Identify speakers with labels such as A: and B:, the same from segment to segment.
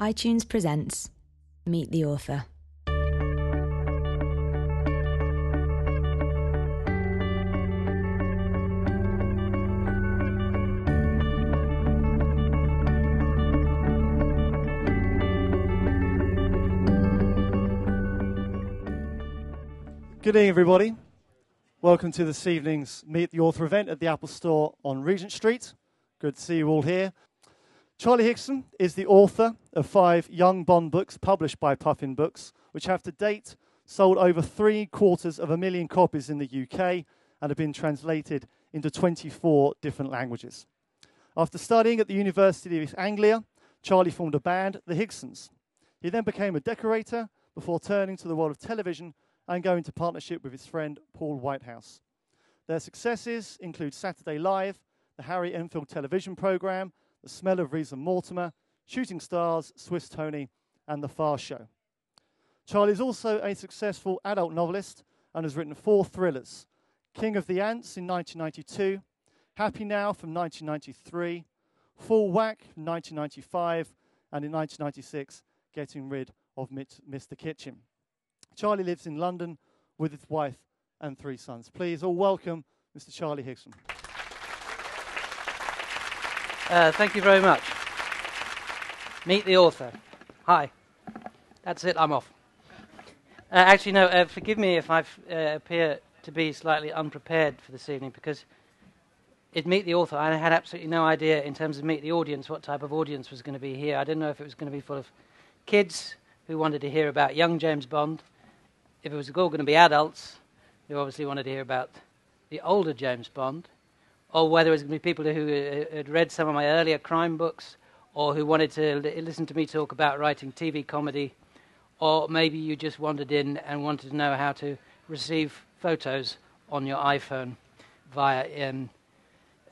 A: iTunes presents Meet the Author.
B: Good evening, everybody. Welcome to this evening's Meet the Author event at the Apple Store on Regent Street. Good to see you all here. Charlie Higson is the author of five young Bond books published by Puffin Books, which have to date sold over three quarters of a million copies in the UK and have been translated into 24 different languages. After studying at the University of East Anglia, Charlie formed a band, the Higsons. He then became a decorator before turning to the world of television and going into partnership with his friend Paul Whitehouse. Their successes include Saturday Live, the Harry Enfield television program, The Smell of Reeves and Mortimer, Shooting Stars, Swiss Tony, and The Fast Show. Charlie is also a successful adult novelist and has written four thrillers King of the Ants in 1992, Happy Now from 1993, Full Whack from 1995, and in 1996, Getting Rid of Mr. Kitchen. Charlie lives in London with his wife and three sons. Please all welcome Mr. Charlie Higson.
C: Uh, thank you very much. Meet the author. Hi. That's it, I'm off. Uh, actually, no, uh, forgive me if I uh, appear to be slightly unprepared for this evening because it Meet the Author, I had absolutely no idea in terms of Meet the Audience what type of audience was going to be here. I didn't know if it was going to be full of kids who wanted to hear about young James Bond if it was all going to be adults who obviously wanted to hear about the older James Bond, or whether it was going to be people who uh, had read some of my earlier crime books, or who wanted to listen to me talk about writing TV comedy, or maybe you just wandered in and wanted to know how to receive photos on your iPhone via um,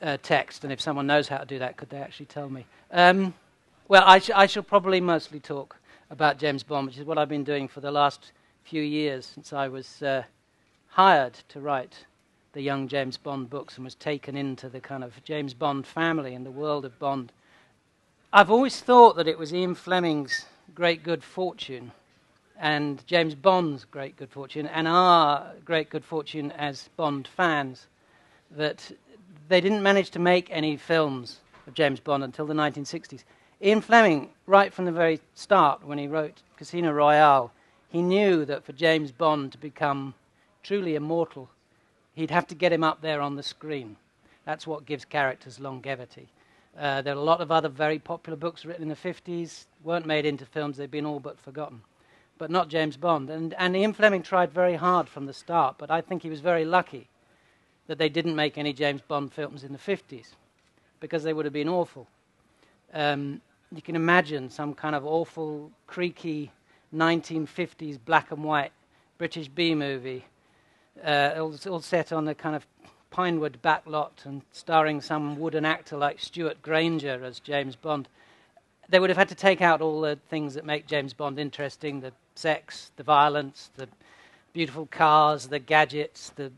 C: uh, text. And if someone knows how to do that, could they actually tell me? Um, well, I, sh- I shall probably mostly talk about James Bond, which is what I've been doing for the last few years since I was uh, hired to write the young James Bond books and was taken into the kind of James Bond family and the world of Bond. I've always thought that it was Ian Fleming's great good fortune and James Bond's great good fortune and our great good fortune as Bond fans that they didn't manage to make any films of James Bond until the 1960s. Ian Fleming, right from the very start, when he wrote Casino Royale, he knew that for James Bond to become truly immortal, he'd have to get him up there on the screen. That's what gives characters longevity. Uh, there are a lot of other very popular books written in the 50s, weren't made into films, they've been all but forgotten. But not James Bond. And, and Ian Fleming tried very hard from the start, but I think he was very lucky that they didn't make any James Bond films in the 50s, because they would have been awful. Um, you can imagine some kind of awful, creaky 1950s black and white British B movie, uh, all, all set on a kind of Pinewood backlot and starring some wooden actor like Stewart Granger as James Bond. They would have had to take out all the things that make James Bond interesting the sex, the violence, the beautiful cars, the gadgets, the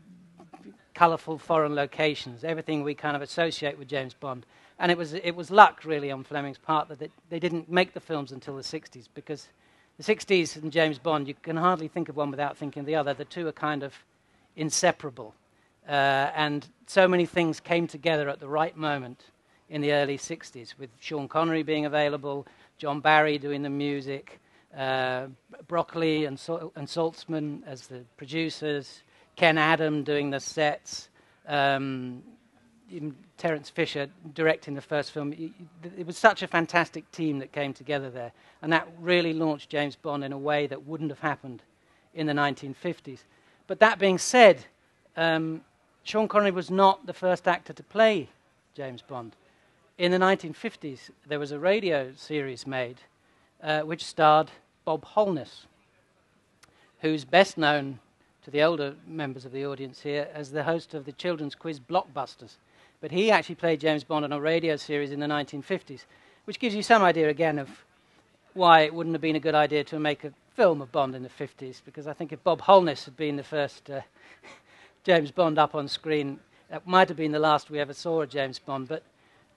C: colourful foreign locations, everything we kind of associate with James Bond. And it was, it was luck, really, on Fleming's part that they, they didn't make the films until the 60s because the 60s and James Bond, you can hardly think of one without thinking of the other. The two are kind of inseparable. Uh, and so many things came together at the right moment in the early 60s, with Sean Connery being available, John Barry doing the music, uh, Broccoli and, Sol- and Saltzman as the producers, Ken Adam doing the sets, um, Terence Fisher directing the first film. It was such a fantastic team that came together there. And that really launched James Bond in a way that wouldn't have happened in the 1950s. But that being said, um, Sean Connery was not the first actor to play James Bond. In the 1950s, there was a radio series made uh, which starred Bob Holness, who's best known to the older members of the audience here as the host of the children's quiz Blockbusters. But he actually played James Bond on a radio series in the 1950s, which gives you some idea again of why it wouldn't have been a good idea to make a film of Bond in the 50s, because I think if Bob Holness had been the first uh, James Bond up on screen, that might have been the last we ever saw of James Bond. But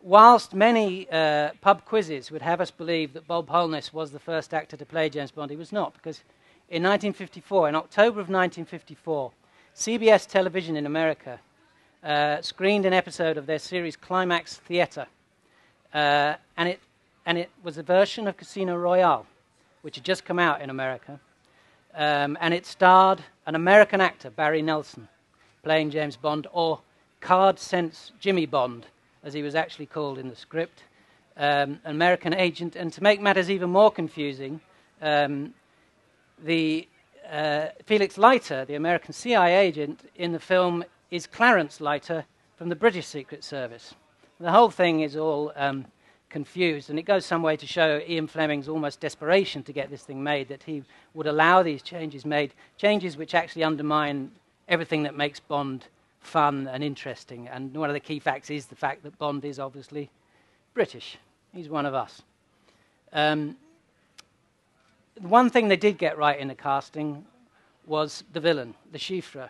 C: whilst many uh, pub quizzes would have us believe that Bob Holness was the first actor to play James Bond, he was not, because in 1954, in October of 1954, CBS Television in America uh, screened an episode of their series Climax Theatre, uh, and, it, and it was a version of Casino Royale, which had just come out in America, um, and it starred an American actor, Barry Nelson, playing James Bond, or Card Sense Jimmy Bond as he was actually called in the script, um, an American agent. And to make matters even more confusing, um, the uh, Felix Leiter, the American CIA agent in the film, is Clarence Leiter from the British Secret Service. The whole thing is all um, confused, and it goes some way to show Ian Fleming's almost desperation to get this thing made, that he would allow these changes made, changes which actually undermine everything that makes Bond fun and interesting. And one of the key facts is the fact that Bond is obviously British. He's one of us. Um, one thing they did get right in the casting was the villain, Le Chiffre.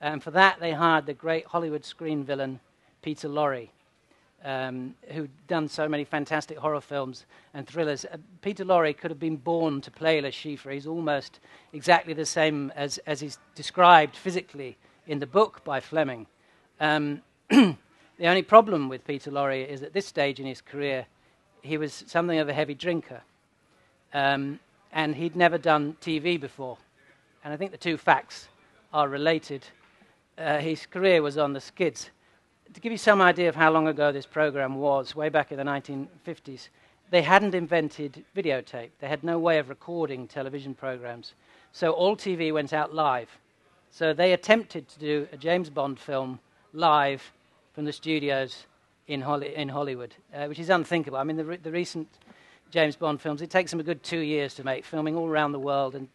C: And for that, they hired the great Hollywood screen villain, Peter Lorre, um, who'd done so many fantastic horror films and thrillers. Uh, Peter Lorre could have been born to play Le Chiffre. He's almost exactly the same as, as he's described physically in the book by Fleming. Um, the only problem with Peter Lorre is at this stage in his career, he was something of a heavy drinker. Um, and he'd never done TV before. And I think the two facts are related. Uh, his career was on the skids. To give you some idea of how long ago this program was, way back in the 1950s, they hadn't invented videotape. They had no way of recording television programs. So all TV went out live. So they attempted to do a James Bond film live from the studios in, Holly, in Hollywood, uh, which is unthinkable. I mean, the, re- the recent James Bond films, it takes them a good two years to make, filming all around the world and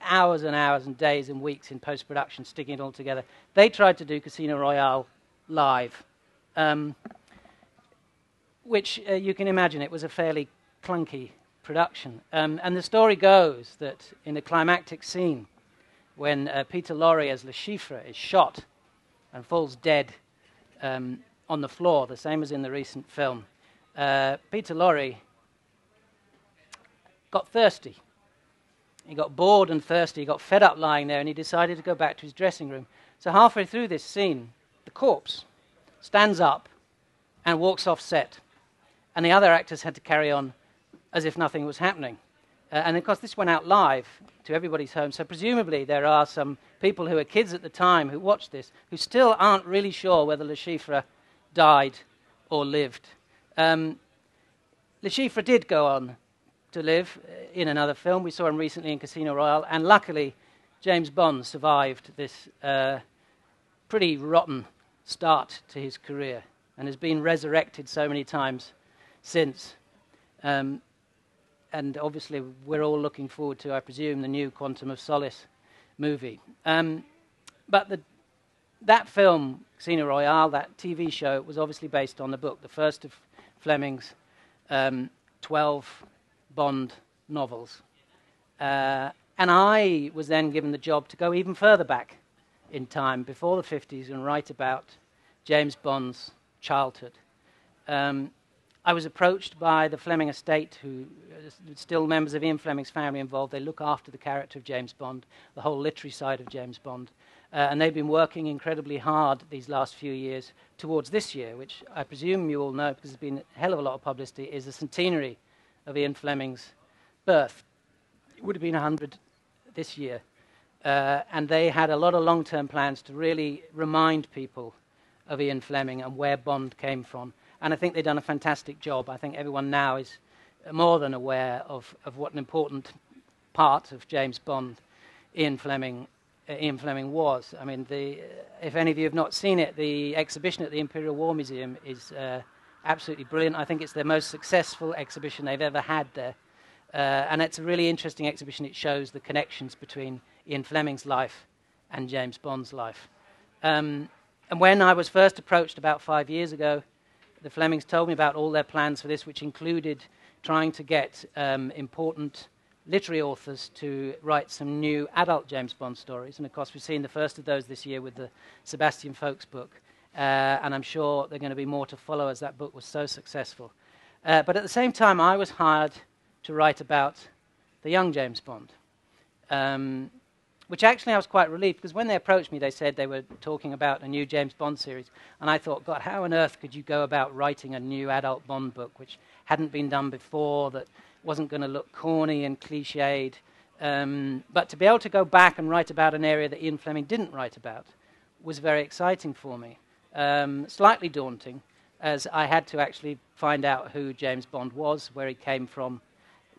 C: hours and hours and days and weeks in post production, sticking it all together. They tried to do Casino Royale live, um, which uh, you can imagine it was a fairly clunky production. Um, and the story goes that in the climactic scene, when uh, Peter Lorre as Le Chiffre is shot and falls dead um, on the floor, the same as in the recent film. Uh, Peter Lorre got thirsty. He got bored and thirsty. He got fed up lying there and he decided to go back to his dressing room. So, halfway through this scene, the corpse stands up and walks off set. And the other actors had to carry on as if nothing was happening. Uh, and of course, this went out live to everybody's home. So presumably, there are some people who were kids at the time who watched this who still aren't really sure whether Le Chiffre died or lived. Um, Le Chiffre did go on to live uh, in another film. We saw him recently in Casino Royale, and luckily, James Bond survived this uh, pretty rotten start to his career and has been resurrected so many times since. Um, and obviously we're all looking forward to, I presume, the new Quantum of Solace movie. Um, but the, that film, Casino Royale, that TV show, was obviously based on the book, the first of Fleming's um, 12 Bond novels. Uh, and I was then given the job to go even further back in time, before the 50s, and write about James Bond's childhood. Um, I was approached by the Fleming estate, who are still members of Ian Fleming's family involved. They look after the character of James Bond, the whole literary side of James Bond. Uh, and they've been working incredibly hard these last few years towards this year, which I presume you all know because there's been a hell of a lot of publicity, is the centenary of Ian Fleming's birth. It would have been 100 this year. Uh, and they had a lot of long term plans to really remind people of Ian Fleming and where Bond came from. And I think they've done a fantastic job. I think everyone now is more than aware of, of what an important part of James Bond Ian Fleming, uh, Ian Fleming was. I mean, the, uh, if any of you have not seen it, the exhibition at the Imperial War Museum is uh, absolutely brilliant. I think it's their most successful exhibition they've ever had there. Uh, and it's a really interesting exhibition. It shows the connections between Ian Fleming's life and James Bond's life. Um, and when I was first approached about five years ago the Flemings told me about all their plans for this, which included trying to get um, important literary authors to write some new adult James Bond stories. And of course, we've seen the first of those this year with the Sebastian Faulks book. Uh, and I'm sure there are going to be more to follow as that book was so successful. Uh, but at the same time, I was hired to write about the young James Bond, um, which actually I was quite relieved because when they approached me, they said they were talking about a new James Bond series. And I thought, God, how on earth could you go about writing a new adult Bond book which hadn't been done before, that wasn't going to look corny and cliched? Um, but to be able to go back and write about an area that Ian Fleming didn't write about was very exciting for me. Um, slightly daunting, as I had to actually find out who James Bond was, where he came from,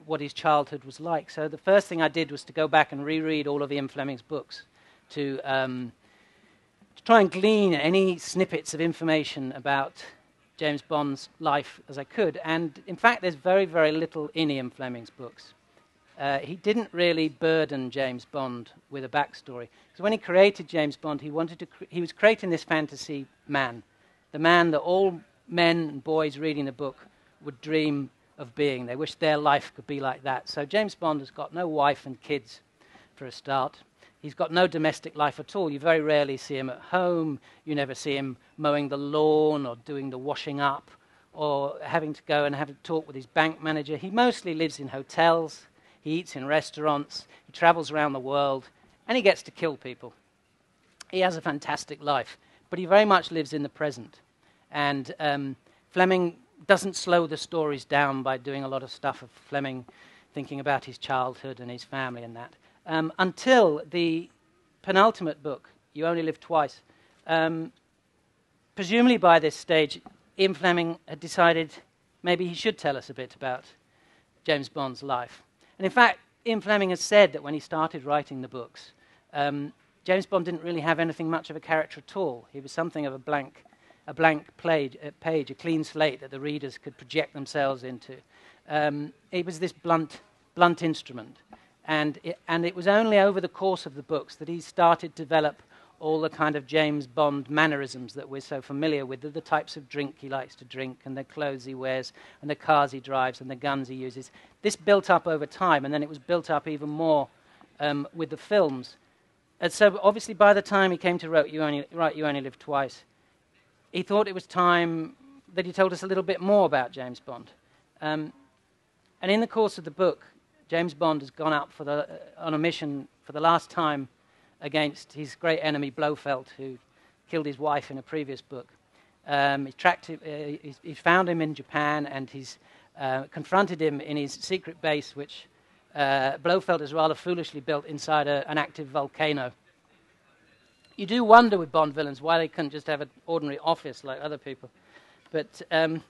C: what his childhood was like. So the first thing I did was to go back and reread all of Ian Fleming's books to, um, to try and glean any snippets of information about James Bond's life as I could. And in fact, there's very, very little in Ian Fleming's books. Uh, he didn't really burden James Bond with a backstory. Because when he created James Bond, he, wanted to cre- he was creating this fantasy man, the man that all men and boys reading the book would dream of being. They wish their life could be like that. So James Bond has got no wife and kids for a start. He's got no domestic life at all. You very rarely see him at home. You never see him mowing the lawn or doing the washing up or having to go and have a talk with his bank manager. He mostly lives in hotels he eats in restaurants, he travels around the world, and he gets to kill people. He has a fantastic life, but he very much lives in the present. And um, Fleming doesn't slow the stories down by doing a lot of stuff of Fleming thinking about his childhood and his family and that. Um, until the penultimate book, You Only Live Twice. Um, presumably by this stage, Ian Fleming had decided maybe he should tell us a bit about James Bond's life. And in fact, Ian Fleming has said that when he started writing the books, um, James Bond didn't really have anything much of a character at all. He was something of a blank, a blank page, a, clean slate that the readers could project themselves into. Um, it was this blunt, blunt instrument. And it, and it was only over the course of the books that he started to develop all the kind of James Bond mannerisms that we're so familiar with, the, the, types of drink he likes to drink, and the clothes he wears, and the cars he drives, and the guns he uses. This built up over time, and then it was built up even more um, with the films. And so, obviously, by the time he came to write you, only, write you Only Live Twice, he thought it was time that he told us a little bit more about James Bond. Um, and in the course of the book, James Bond has gone out uh, on a mission for the last time against his great enemy Blofeld, who killed his wife in a previous book. Um, he's, tracked him, uh, he's, he's, found him in Japan and he's uh, confronted him in his secret base, which uh, Blofeld has rather foolishly built inside a, an active volcano. You do wonder with Bond villains why they couldn't just have an ordinary office like other people. But um,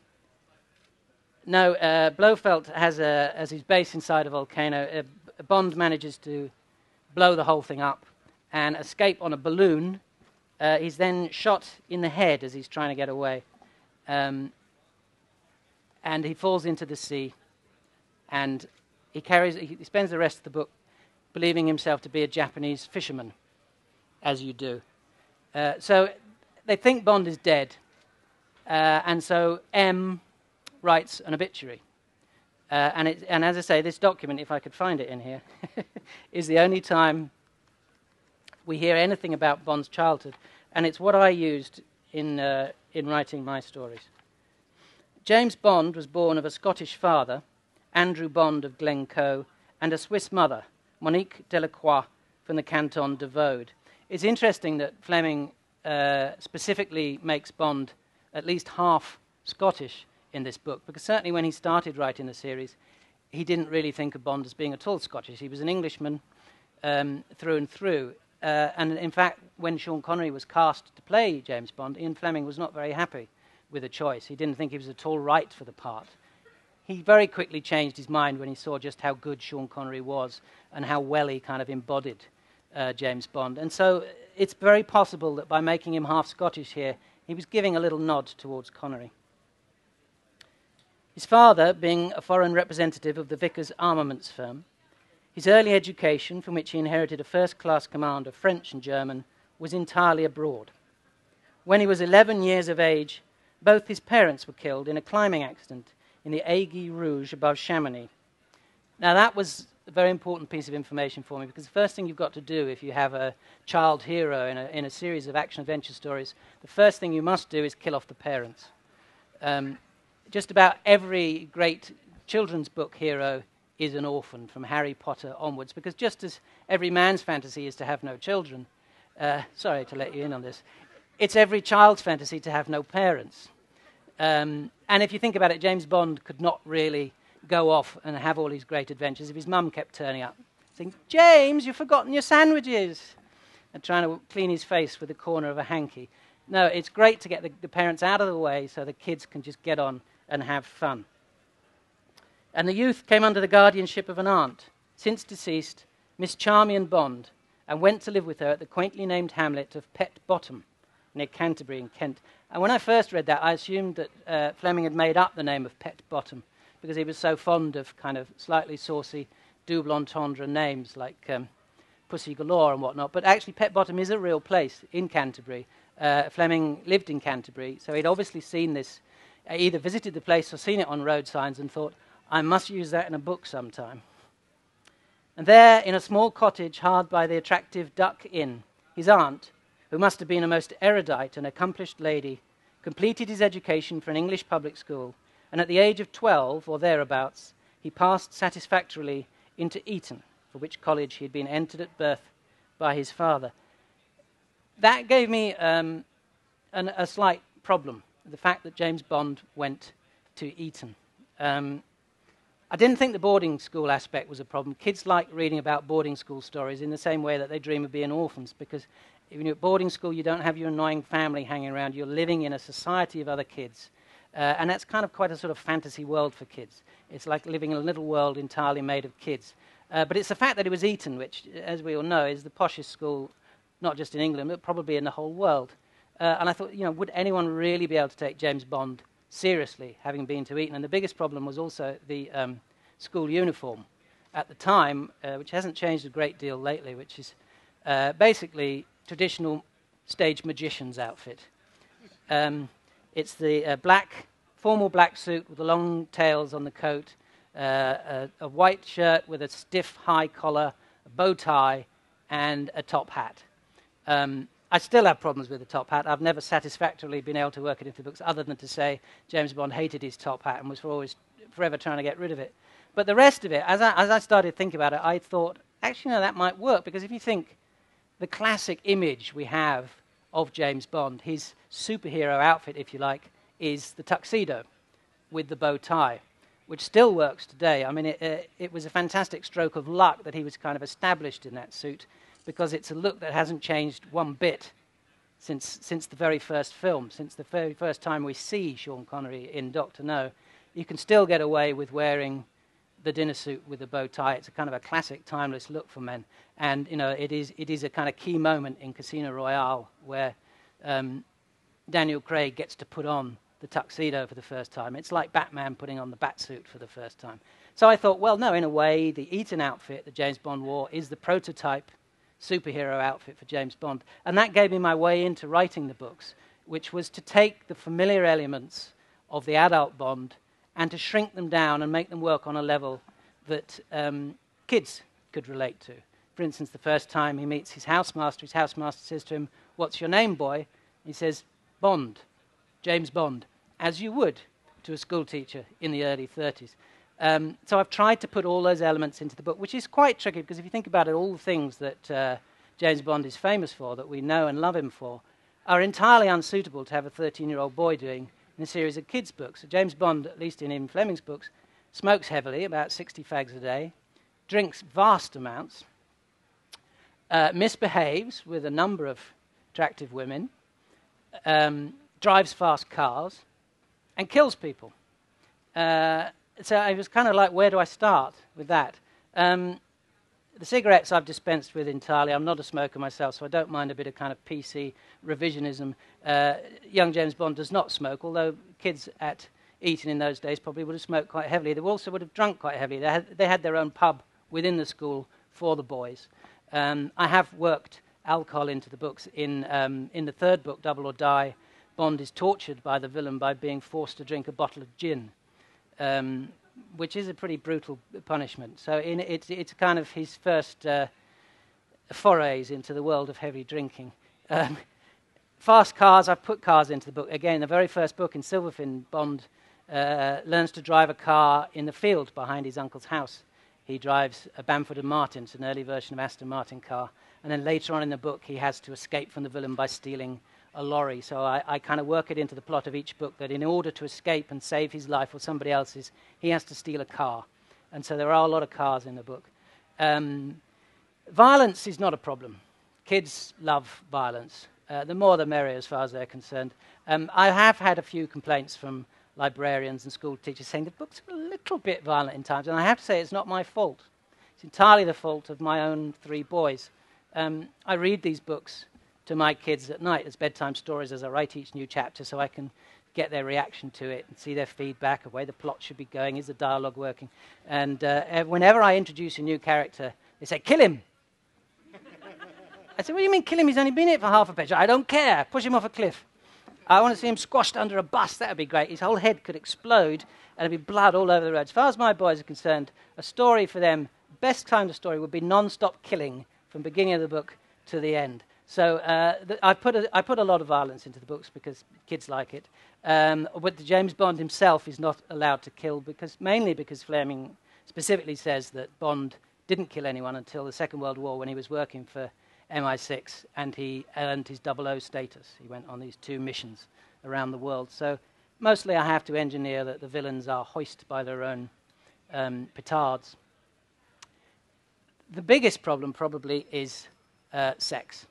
C: no, uh, Blofeld has, a, has his base inside a volcano. Uh, Bond manages to blow the whole thing up and escape on a balloon. Uh, he's then shot in the head as he's trying to get away. Um, and he falls into the sea. And he, carries, he spends the rest of the book believing himself to be a Japanese fisherman, as you do. Uh, so they think Bond is dead. Uh, and so M writes an obituary. Uh, and, it, and, as I say, this document, if I could find it in here, is the only time we hear anything about Bond's childhood, and it's what I used in, uh, in writing my stories. James Bond was born of a Scottish father, Andrew Bond of Glencoe, and a Swiss mother, Monique Delacroix from the canton de Vaud. It's interesting that Fleming uh, specifically makes Bond at least half Scottish in this book, because certainly when he started writing the series, he didn't really think of Bond as being at all Scottish. He was an Englishman um, through and through. Uh, and in fact, when Sean Connery was cast to play James Bond, Ian Fleming was not very happy with the choice. He didn't think he was at all right for the part. He very quickly changed his mind when he saw just how good Sean Connery was and how well he kind of embodied uh, James Bond. And so it's very possible that by making him half Scottish here, he was giving a little nod towards Connery. His father, being a foreign representative of the Vickers armaments firm, his early education, from which he inherited a first class command of French and German, was entirely abroad. When he was 11 years of age, both his parents were killed in a climbing accident in the Aiguille Rouge above Chamonix. Now, that was a very important piece of information for me because the first thing you've got to do if you have a child hero in a, in a series of action adventure stories, the first thing you must do is kill off the parents. Um, just about every great children's book hero is an orphan from Harry Potter onwards because just as every man's fantasy is to have no children, uh, sorry to let you in on this, it's every child's fantasy to have no parents. Um, and if you think about it, James Bond could not really go off and have all these great adventures if his mum kept turning up, saying, James, you've forgotten your sandwiches, and trying to clean his face with the corner of a hanky. No, it's great to get the, the parents out of the way so the kids can just get on and have fun. And the youth came under the guardianship of an aunt, since deceased, Miss Charmian Bond, and went to live with her at the quaintly named hamlet of Pett Bottom, near Canterbury in Kent. And when I first read that, I assumed that uh, Fleming had made up the name of Pett Bottom because he was so fond of kind of slightly saucy double entendre names like um, Pussy Galore and whatnot. But actually, Pett Bottom is a real place in Canterbury. Uh, Fleming lived in Canterbury, so he'd obviously seen this, uh, either visited the place or seen it on road signs and thought, I must use that in a book sometime. And there, in a small cottage hard by the attractive Duck Inn, his aunt, who must have been a most erudite and accomplished lady, completed his education for an English public school and at the age of 12 or thereabouts, he passed satisfactorily into Eton, for which college he had been entered at birth by his father. That gave me um, an, a slight problem, the fact that James Bond went to Eton. Um, I didn't think the boarding school aspect was a problem. Kids like reading about boarding school stories in the same way that they dream of being orphans, because when you're at boarding school, you don't have your annoying family hanging around. You're living in a society of other kids uh, and that's kind of quite a sort of fantasy world for kids. It's like living in a little world entirely made of kids. Uh, but it's the fact that it was Eton, which, as we all know, is the poshest school, not just in England, but probably in the whole world. Uh, and I thought, you know, would anyone really be able to take James Bond seriously, having been to Eton? And the biggest problem was also the um, school uniform at the time, uh, which hasn't changed a great deal lately, which is uh, basically traditional stage magician's outfit. Um, it's the uh, black, formal black suit with the long tails on the coat, uh, a, a, white shirt with a stiff high collar, a bow tie, and a top hat. Um, I still have problems with the top hat. I've never satisfactorily been able to work it into the books other than to say James Bond hated his top hat and was always forever trying to get rid of it. But the rest of it, as I, as I started thinking about it, I thought, actually, no, that might work because if you think the classic image we have of James Bond, his superhero outfit, if you like, is the tuxedo with the bow tie, which still works today. I mean, it, uh, it was a fantastic stroke of luck that he was kind of established in that suit because it's a look that hasn't changed one bit since, since the very first film, since the very first time we see Sean Connery in Doctor No. You can still get away with wearing the dinner suit with the bow tie. It's a kind of a classic, timeless look for men. And, you know, it is, it is a kind of key moment in Casino Royale where um, Daniel Craig gets to put on the tuxedo for the first time. It's like Batman putting on the bat suit for the first time. So I thought, well, no, in a way, the Eton outfit that James Bond wore is the prototype superhero outfit for James Bond. And that gave me my way into writing the books, which was to take the familiar elements of the adult Bond and to shrink them down and make them work on a level that um, kids could relate to. For instance, the first time he meets his housemaster, his housemaster says to him, What's your name, boy? He says, Bond, James Bond, as you would to a schoolteacher in the early 30s. Um, so I've tried to put all those elements into the book, which is quite tricky because if you think about it, all the things that uh, James Bond is famous for, that we know and love him for, are entirely unsuitable to have a 13 year old boy doing in a series of kids' books. So James Bond, at least in Ian Fleming's books, smokes heavily, about 60 fags a day, drinks vast amounts, uh, misbehaves with a number of attractive women, um, drives fast cars, and kills people. Uh, so I was kind of like, where do I start with that? Um, the cigarettes I've dispensed with entirely. I'm not a smoker myself, so I don't mind a bit of kind of PC revisionism. Uh, young James Bond does not smoke, although kids at Eton in those days probably would have smoked quite heavily. They also would have drunk quite heavily. They had, they had their own pub within the school for the boys. Um, I have worked alcohol into the books. In, um, in the third book, Double or Die, Bond is tortured by the villain by being forced to drink a bottle of gin. Um, which is a pretty brutal punishment. So in, it's, it's kind of his first uh, forays into the world of heavy drinking. Um, fast cars, I've put cars into the book. Again, the very first book in Silverfin, Bond uh, learns to drive a car in the field behind his uncle's house. He drives a Bamford and Martin, it's an early version of Aston Martin car. And then later on in the book, he has to escape from the villain by stealing a lorry. So I, I kind of work it into the plot of each book that in order to escape and save his life or somebody else's, he has to steal a car. And so there are a lot of cars in the book. Um, violence is not a problem. Kids love violence. Uh, the more the merrier, as far as they're concerned. Um, I have had a few complaints from librarians and school teachers saying the book's are a little bit violent in times, and I have to say it's not my fault. It's entirely the fault of my own three boys. Um, I read these books to my kids at night as bedtime stories as I write each new chapter so I can get their reaction to it and see their feedback of where the plot should be going, is the dialogue working. And uh, whenever I introduce a new character, they say, kill him. I said, what do you mean kill him? He's only been here for half a page. I don't care. Push him off a cliff. I want to see him squashed under a bus. That would be great. His whole head could explode and there'd be blood all over the road. As far as my boys are concerned, a story for them, best kind of story, would be non stop killing from beginning of the book to the end. So uh, I, put a, I put a lot of violence into the books because kids like it. Um, but James Bond himself is not allowed to kill because mainly because Fleming specifically says that Bond didn't kill anyone until the Second World War when he was working for MI6 and he earned his 00 status. He went on these two missions around the world. So mostly I have to engineer that the villains are hoisted by their own um, petards. The biggest problem probably is uh, sex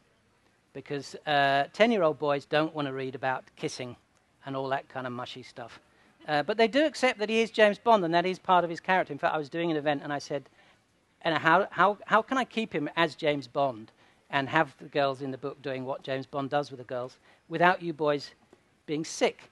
C: because 10 uh, year old boys don't want to read about kissing and all that kind of mushy stuff. Uh, but they do accept that he is James Bond and that is part of his character. In fact, I was doing an event and I said, and how, how, how can I keep him as James Bond and have the girls in the book doing what James Bond does with the girls without you boys being sick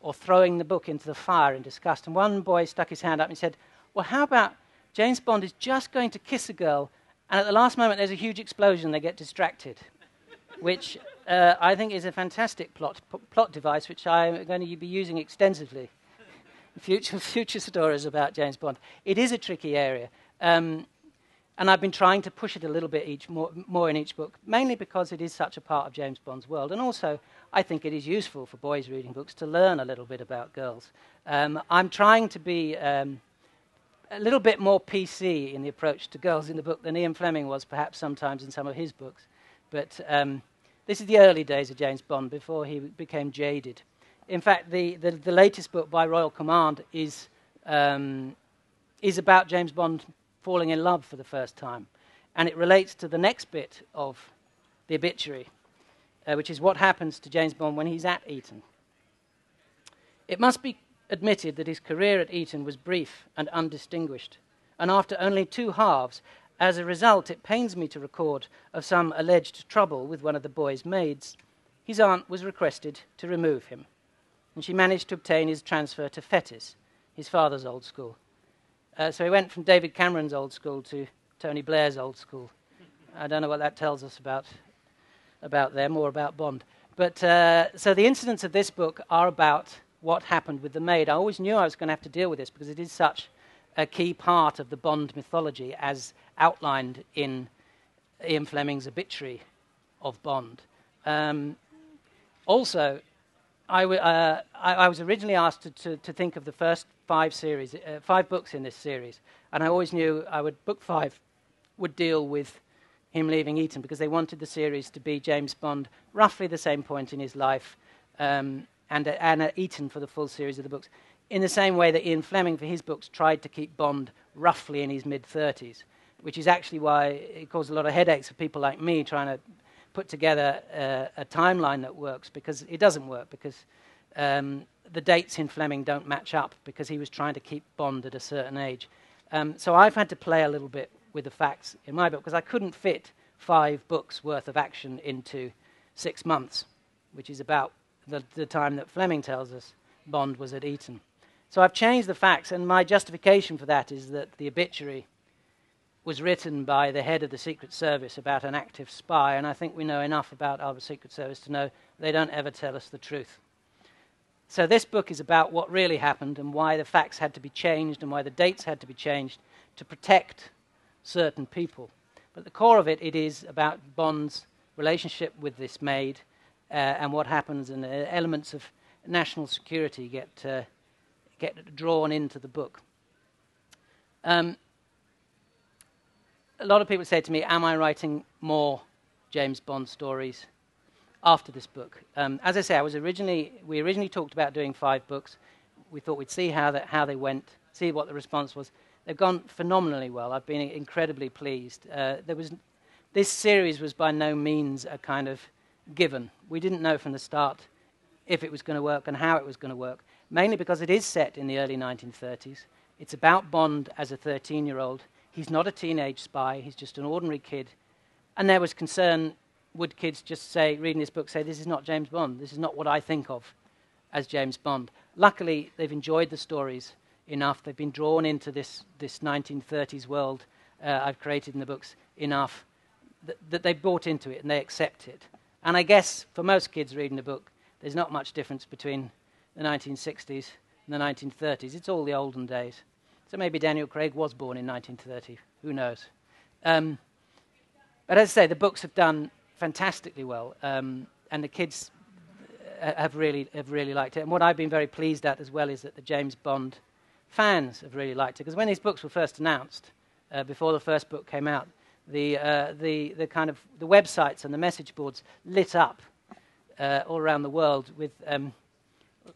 C: or throwing the book into the fire in disgust? And one boy stuck his hand up and said, Well, how about James Bond is just going to kiss a girl, and at the last moment there's a huge explosion, and they get distracted which uh, I think is a fantastic plot, plot device, which I'm going to be using extensively in future, future stories about James Bond. It is a tricky area. Um, and I've been trying to push it a little bit each, more, more in each book, mainly because it is such a part of James Bond's world. And also, I think it is useful for boys reading books to learn a little bit about girls. Um, I'm trying to be um, a little bit more PC in the approach to girls in the book than Ian Fleming was, perhaps sometimes in some of his books. But um, this is the early days of James Bond before he became jaded. In fact, the, the, the latest book by Royal Command is, um, is about James Bond falling in love for the first time. And it relates to the next bit of the obituary, uh, which is what happens to James Bond when he's at Eton. It must be admitted that his career at Eton was brief and undistinguished. And after only two halves, as a result, it pains me to record of some alleged trouble with one of the boy's maids. His aunt was requested to remove him, and she managed to obtain his transfer to Fettes, his father's old school. Uh, so he went from David Cameron's old school to Tony Blair's old school. I don't know what that tells us about, about them or about Bond. But uh, so the incidents of this book are about what happened with the maid. I always knew I was going to have to deal with this because it is such a key part of the Bond mythology as outlined in Ian Fleming's obituary of Bond. Um, also, I, w- uh, I, I, was originally asked to, to, to, think of the first five series, uh, five books in this series, and I always knew I would book five would deal with him leaving Eton because they wanted the series to be James Bond roughly the same point in his life, um, and, and at Eton for the full series of the books in the same way that Ian Fleming, for his books, tried to keep Bond roughly in his mid 30s, which is actually why it caused a lot of headaches for people like me trying to put together a timeline that works, because it doesn't work, because um, the dates in Fleming don't match up, because he was trying to keep Bond at a certain age. Um, so I've had to play a little bit with the facts in my book, because I couldn't fit five books worth of action into six months, which is about the, the time that Fleming tells us Bond was at Eton. So I've changed the facts, and my justification for that is that the obituary was written by the head of the Secret Service about an active spy, and I think we know enough about our Secret Service to know they don't ever tell us the truth. so this book is about what really happened and why the facts had to be changed and why the dates had to be changed to protect certain people. But the core of it, it is about Bond's relationship with this maid uh, and what happens, and uh, elements of national security get uh, get drawn into the book. Um, a lot of people say to me, "Am I writing more James Bond stories after this book?" Um, as I say, I was originally we originally talked about doing five books. We thought we'd see how that how they went, see what the response was. They've gone phenomenally well. I've been incredibly pleased. Uh, there was this series was by no means a kind of given. We didn't know from the start if it was going to work and how it was going to work, mainly because it is set in the early 1930s. It's about Bond as a 13 year old. He's not a teenage spy, he's just an ordinary kid. And there was concern would kids just say, reading this book, say, This is not James Bond, this is not what I think of as James Bond. Luckily, they've enjoyed the stories enough, they've been drawn into this, this 1930s world uh, I've created in the books enough that, that they bought into it and they accept it. And I guess for most kids reading the book, there's not much difference between the 1960s and the 1930s. It's all the olden days. So maybe Daniel Craig was born in 1930. Who knows? Um, but as I say, the books have done fantastically well, um, and the kids uh, have really have really liked it. And what I've been very pleased at as well is that the James Bond fans have really liked it. Because when these books were first announced, uh, before the first book came out, the, uh, the, the kind of the websites and the message boards lit up uh, all around the world with um,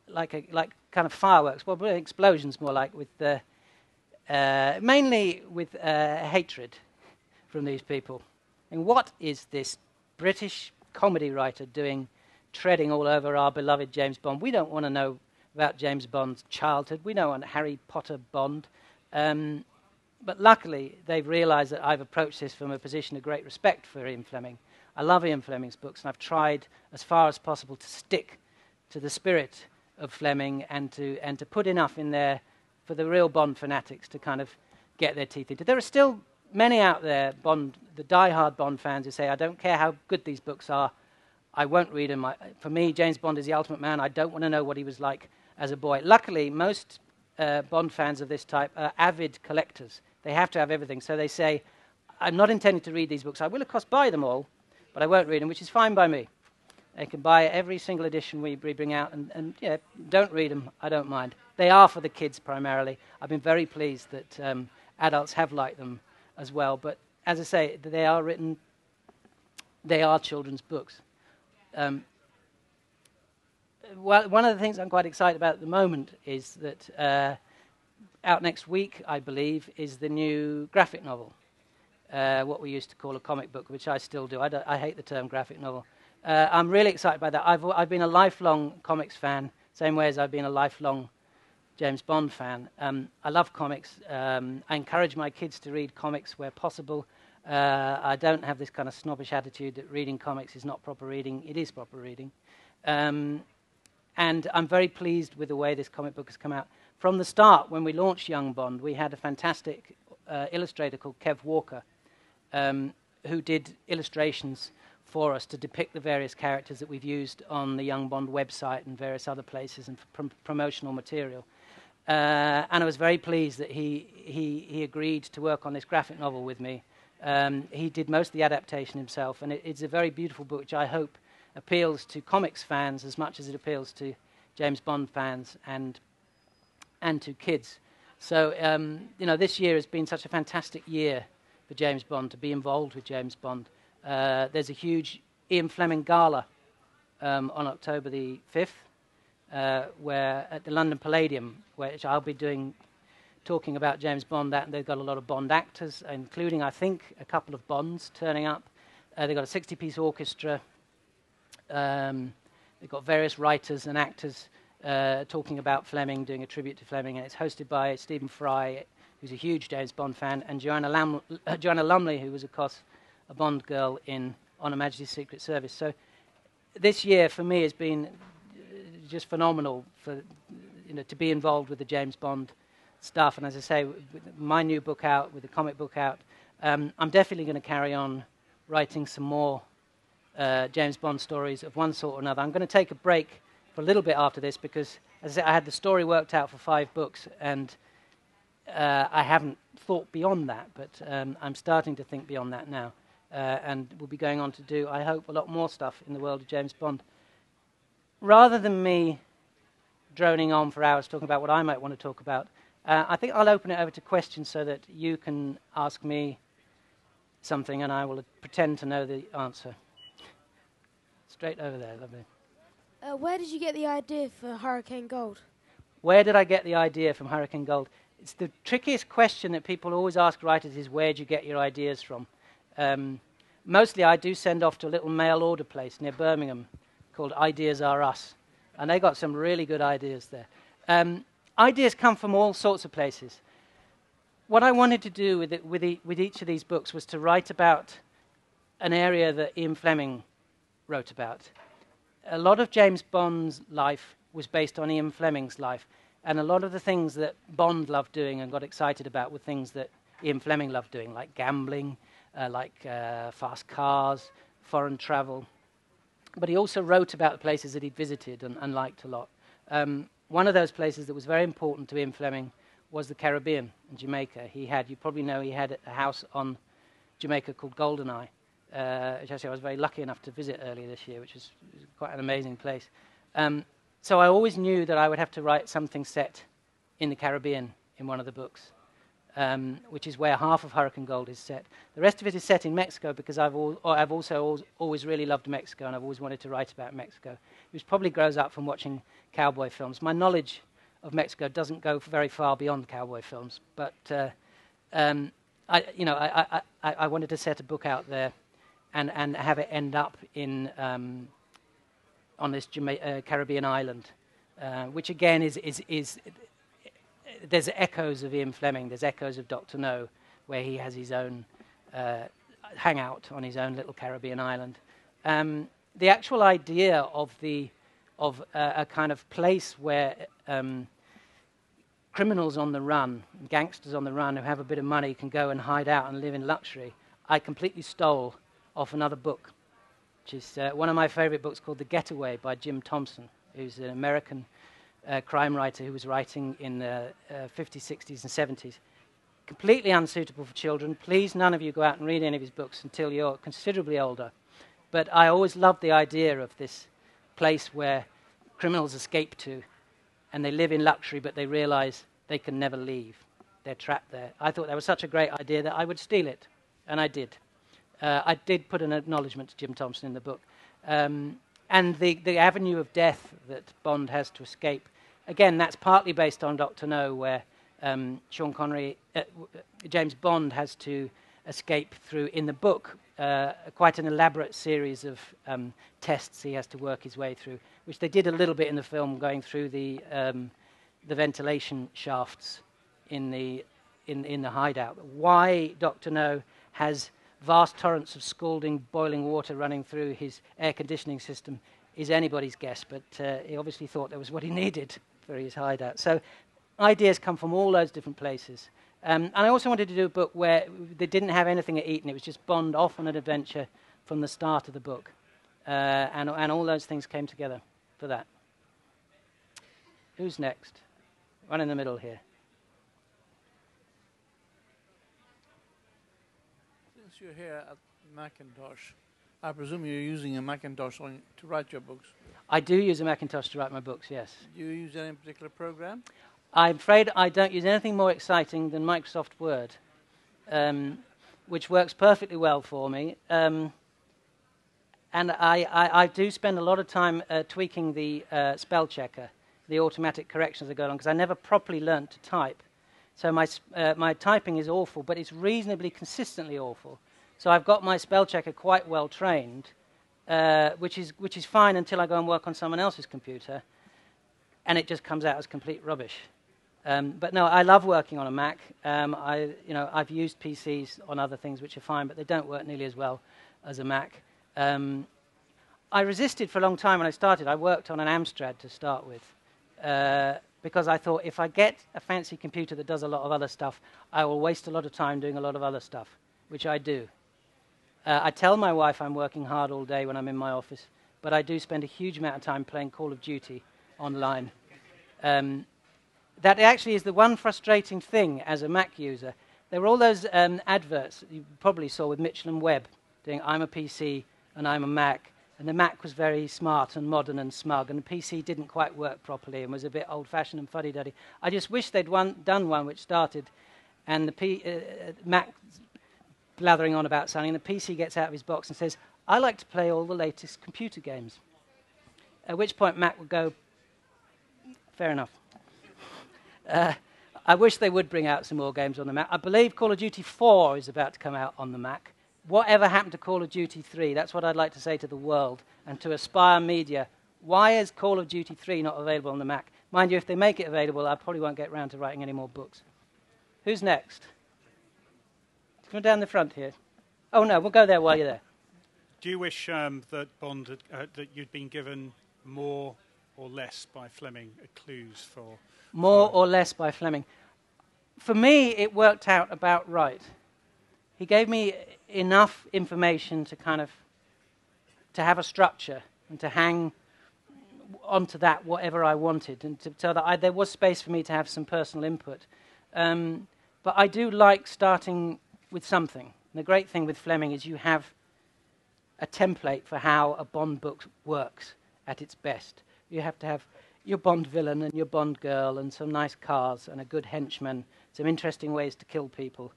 C: like, a, like kind of fireworks, well, explosions more like, with uh, uh, mainly with uh, hatred from these people. And what is this British comedy writer doing, treading all over our beloved James Bond? We don't want to know about James Bond's childhood. We don't want Harry Potter Bond. Um, but luckily, they've realized that I've approached this from a position of great respect for Ian Fleming. I love Ian Fleming's books, and I've tried as far as possible to stick to the spirit of Fleming and to, and to put enough in there for the real Bond fanatics to kind of get their teeth into. There are still many out there, Bond, the die-hard Bond fans, who say, I don't care how good these books are, I won't read them. For me, James Bond is the ultimate man. I don't want to know what he was like as a boy. Luckily, most uh, Bond fans of this type are avid collectors. They have to have everything. So they say, I'm not intending to read these books. I will, of course, buy them all, but I won't read them, which is fine by me. They can buy every single edition we, we bring out, and, and yeah, don't read them. I don't mind. They are for the kids primarily. I've been very pleased that um, adults have liked them as well. But as I say, they are written, they are children's books. Um, well, one of the things I'm quite excited about at the moment is that uh, out next week, I believe, is the new graphic novel, uh, what we used to call a comic book, which I still do. I, I hate the term graphic novel. Uh, I'm really excited by that. I've, I've been a lifelong comics fan, same way as I've been a lifelong James Bond fan. Um, I love comics. Um, I encourage my kids to read comics where possible. Uh, I don't have this kind of snobbish attitude that reading comics is not proper reading. It is proper reading. Um, and I'm very pleased with the way this comic book has come out. From the start, when we launched Young Bond, we had a fantastic uh, illustrator called Kev Walker, um, who did illustrations for us to depict the various characters that we've used on the Young Bond website and various other places and pr- promotional material. Uh, and I was very pleased that he, he, he agreed to work on this graphic novel with me. Um, he did most of the adaptation himself, and it, it's a very beautiful book, which I hope appeals to comics fans as much as it appeals to James Bond fans and and to kids. So, um, you know, this year has been such a fantastic year for James Bond to be involved with James Bond. Uh, there's a huge Ian Fleming gala um, on October the 5th, uh, where at the London Palladium, which I'll be doing, talking about James Bond. That they've got a lot of Bond actors, including I think a couple of Bonds turning up. Uh, they've got a 60-piece orchestra. Um, they've got various writers and actors uh, talking about Fleming, doing a tribute to Fleming, and it's hosted by Stephen Fry, who's a huge James Bond fan, and Joanna, Lam- Joanna Lumley, who was, of course, a Bond girl in On Her Majesty's Secret Service. So this year for me has been uh, just phenomenal for you know to be involved with the James Bond stuff. And as I say, my new book out, with the comic book out, um, I'm definitely going to carry on writing some more uh, James Bond stories of one sort or another. I'm going to take a break for a little bit after this because, as I said, I had the story worked out for five books, and uh, I haven't thought beyond that, but um, I'm starting to think beyond that now. Uh, and we'll be going on to do, I hope, a lot more stuff in the world of James Bond. Rather than me droning on for hours talking about what I might want to talk about, uh, I think I'll open it over to questions so that you can ask me something and I will pretend to know the answer. Straight over there, lovely.
D: Uh, where did you get the idea for Hurricane Gold?
C: Where did I get the idea from Hurricane Gold? It's the trickiest question that people always ask writers is where do you get your ideas from? Um, mostly I do send off to a little mail order place near Birmingham called Ideas Are Us. And they got some really good ideas there. Um, ideas come from all sorts of places. What I wanted to do with, it, with, the, with each of these books was to write about an area that Ian Fleming wrote about. A lot of James Bond's life was based on Ian Fleming's life. And a lot of the things that Bond loved doing and got excited about were things that Ian Fleming loved doing, like gambling, like uh, fast cars, foreign travel. But he also wrote about the places that he'd visited and, and liked a lot. Um, one of those places that was very important to Ian Fleming was the Caribbean and Jamaica. He had, you probably know, he had a house on Jamaica called Goldeneye, uh, which actually I was very lucky enough to visit earlier this year, which was, was quite an amazing place. Um, so I always knew that I would have to write something set in the Caribbean in one of the books um, which is where half of Hurricane Gold is set. The rest of it is set in Mexico because I've, al- I've also al- always really loved Mexico and I've always wanted to write about Mexico. It probably grows up from watching cowboy films. My knowledge of Mexico doesn't go very far beyond cowboy films, but uh, um, I, you know, I, I, I, wanted to set a book out there and, and have it end up in, um, on this Jama- uh, Caribbean island, uh, which again is, is, is there's echoes of Ian Fleming, there's echoes of Dr. No, where he has his own uh, hangout on his own little Caribbean island. Um, the actual idea of the of uh, a kind of place where um, criminals on the run, gangsters on the run who have a bit of money can go and hide out and live in luxury, I completely stole off another book, which is uh, one of my favorite books called The Getaway by Jim Thompson, who's an American uh, crime writer who was writing in the uh, 50s, 60s, and 70s. Completely unsuitable for children. Please, none of you go out and read any of his books until you're considerably older. But I always loved the idea of this place where criminals escape to and they live in luxury, but they realize they can never leave. They're trapped there. I thought that was such a great idea that I would steal it, and I did. Uh, I did put an acknowledgement to Jim Thompson in the book. Um, and the, the avenue of death that Bond has to escape. Again, that's partly based on Doctor No, where um, Sean Connery, uh, James Bond has to escape through in the book uh, quite an elaborate series of um, tests he has to work his way through, which they did a little bit in the film, going through the um, the ventilation shafts in the in in the hideout. Why Doctor No has vast torrents of scalding, boiling water running through his air conditioning system is anybody's guess, but uh, he obviously thought that was what he needed for his hideout. So ideas come from all those different places. Um, and I also wanted to do a book where they didn't have anything at Eton. It was just Bond off on an adventure from the start of the book. Uh, and, and all those things came together for that. Who's next? One in the middle here.
E: You're here at Macintosh, I presume you're using a Macintosh on, to write your books.
C: I do use a Macintosh to write my books, yes.
E: Do you use any particular program?
C: I'm afraid I don't use anything more exciting than Microsoft Word, um, which works perfectly well for me. Um, and I, I, I, do spend a lot of time uh, tweaking the uh, spell checker, the automatic corrections that go on, because I never properly learned to type. So my, uh, my typing is awful, but it's reasonably consistently awful. So I've got my spell checker quite well trained, uh, which, is, which is fine until I go and work on someone else's computer, and it just comes out as complete rubbish. Um, but no, I love working on a Mac. Um, I, you know, I've used PCs on other things which are fine, but they don't work nearly as well as a Mac. Um, I resisted for a long time when I started. I worked on an Amstrad to start with. Uh, because I thought if I get a fancy computer that does a lot of other stuff, I will waste a lot of time doing a lot of other stuff, which I do. Uh, I tell my wife I'm working hard all day when I'm in my office, but I do spend a huge amount of time playing Call of Duty online. Um, that actually is the one frustrating thing as a Mac user. There were all those um, adverts you probably saw with Mitchell and Webb doing I'm a PC and I'm a Mac. And the Mac was very smart and modern and smug, and the PC didn't quite work properly and was a bit old fashioned and fuddy duddy. I just wish they'd one, done one which started, and the P, uh, uh Mac blathering on about something, and the PC gets out of his box and says, I like to play all the latest computer games. At which point Mac would go, fair enough. Uh, I wish they would bring out some more games on the Mac. I believe Call of Duty 4 is about to come out on the Mac. Whatever happened to Call of Duty 3? That's what I'd like to say to the world and to Aspyr Media. Why is Call of Duty 3 not available on the Mac? Mind you, if they make it available, I probably won't get around to writing any more books. Who's next? Come down the front here. Oh no, we'll go there while you're there.
F: Do you wish um, that Bond had, uh, that you'd been given more or less by Fleming clues for
C: more for or less by Fleming? For me, it worked out about right. He gave me enough information to kind of to have a structure and to hang onto that whatever I wanted, and to, so that I, there was space for me to have some personal input. Um, but I do like starting with something. And the great thing with Fleming is you have a template for how a Bond book works at its best. You have to have your Bond villain and your Bond girl and some nice cars and a good henchman, some interesting ways to kill people.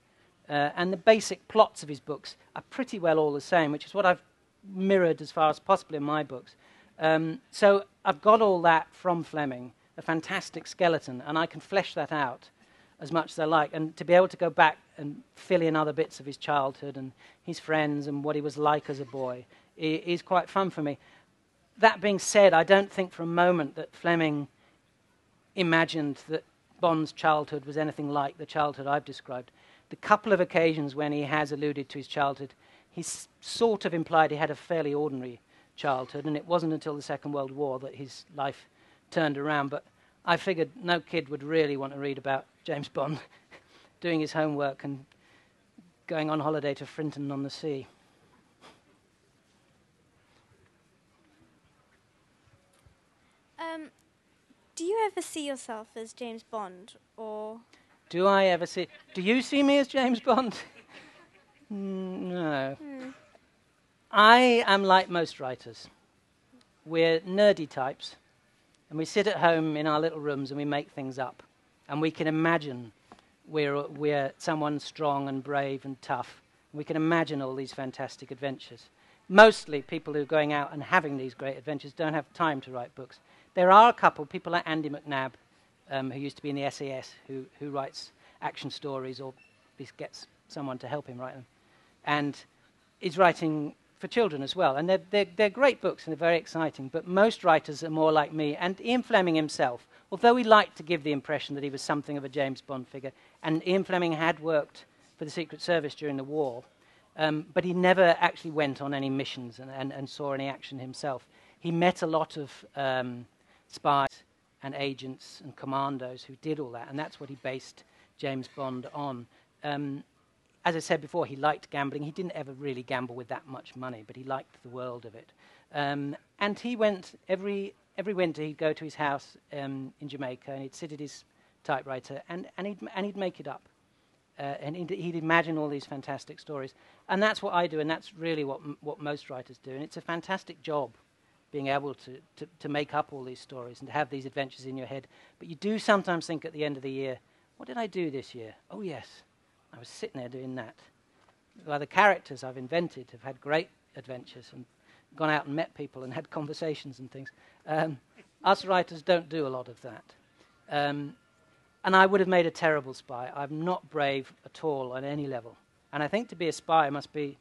C: Uh, and the basic plots of his books are pretty well all the same, which is what I've mirrored as far as possible in my books. Um, so I've got all that from Fleming, a fantastic skeleton, and I can flesh that out as much as I like. And to be able to go back and fill in other bits of his childhood and his friends and what he was like as a boy is quite fun for me. That being said, I don't think for a moment that Fleming imagined that Bond's childhood was anything like the childhood I've described. The couple of occasions when he has alluded to his childhood, he's sort of implied he had a fairly ordinary childhood, and it wasn't until the Second World War that his life turned around. But I figured no kid would really want to read about James Bond doing his homework and going on holiday to Frinton on the Sea.
G: Um, do you ever see yourself as James Bond, or?
C: Do I ever see? Do you see me as James Bond? no. Hmm. I am like most writers. We're nerdy types, and we sit at home in our little rooms and we make things up and we can imagine we're, we're someone strong and brave and tough. We can imagine all these fantastic adventures. Mostly, people who are going out and having these great adventures don't have time to write books. There are a couple, people like Andy McNab, um, who used to be in the SAS, who, who writes action stories or gets someone to help him write them. And is writing for children as well. And they're, they're, they're great books and they're very exciting, but most writers are more like me. And Ian Fleming himself although he liked to give the impression that he was something of a James Bond figure, and Ian Fleming had worked for the Secret Service during the war, um, but he never actually went on any missions and, and, and, saw any action himself. He met a lot of um, spies and agents and commandos who did all that, and that's what he based James Bond on. Um, as I said before, he liked gambling. He didn't ever really gamble with that much money, but he liked the world of it. Um, and he went every every winter he'd go to his house um, in Jamaica and he'd sit at his typewriter and, and, he'd, and he'd make it up. Uh, and he'd, he'd, imagine all these fantastic stories. And that's what I do, and that's really what, m- what most writers do. And it's a fantastic job being able to, to, to make up all these stories and to have these adventures in your head. But you do sometimes think at the end of the year, what did I do this year? Oh, yes, I was sitting there doing that. Well, the characters I've invented have had great adventures and gone out and met people and had conversations and things. Um, us writers don't do a lot of that. Um, and I would have made a terrible spy. I'm not brave at all on any level. And I think to be a spy must be,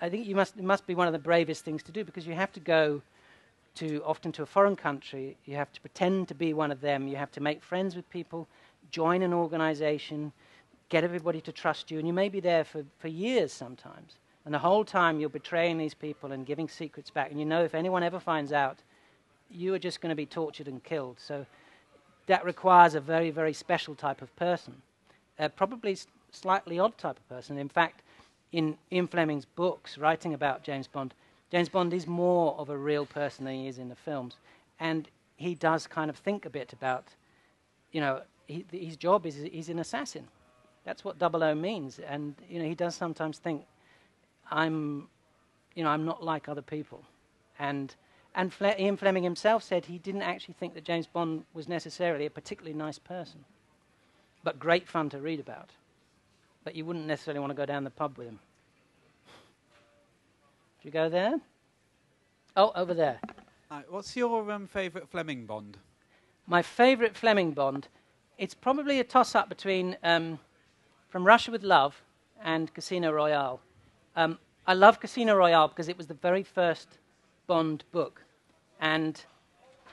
C: I think you must, it must be one of the bravest things to do because you have to go to, often to a foreign country, you have to pretend to be one of them, you have to make friends with people, join an organization, get everybody to trust you, and you may be there for, for years sometimes. And the whole time you're betraying these people and giving secrets back. And you know if anyone ever finds out, you are just going to be tortured and killed. So that requires a very, very special type of person. Uh, probably slightly odd type of person. In fact, in Ian Fleming's books, writing about James Bond, James Bond is more of a real person than he is in the films. and he does kind of think a bit about, you know, he, his job is he's an assassin. That's what double O means, and you know he does sometimes think, I'm, you know, I'm not like other people, and and Fle- Ian Fleming himself said he didn't actually think that James Bond was necessarily a particularly nice person, but great fun to read about. But you wouldn't necessarily want to go down the pub with him. Do you go there? Oh, over there.
H: Hi, what's your um, favourite Fleming Bond?
C: My favourite Fleming Bond, it's probably a toss up between um, From Russia with Love and Casino Royale. Um, I love Casino Royale because it was the very first Bond book. And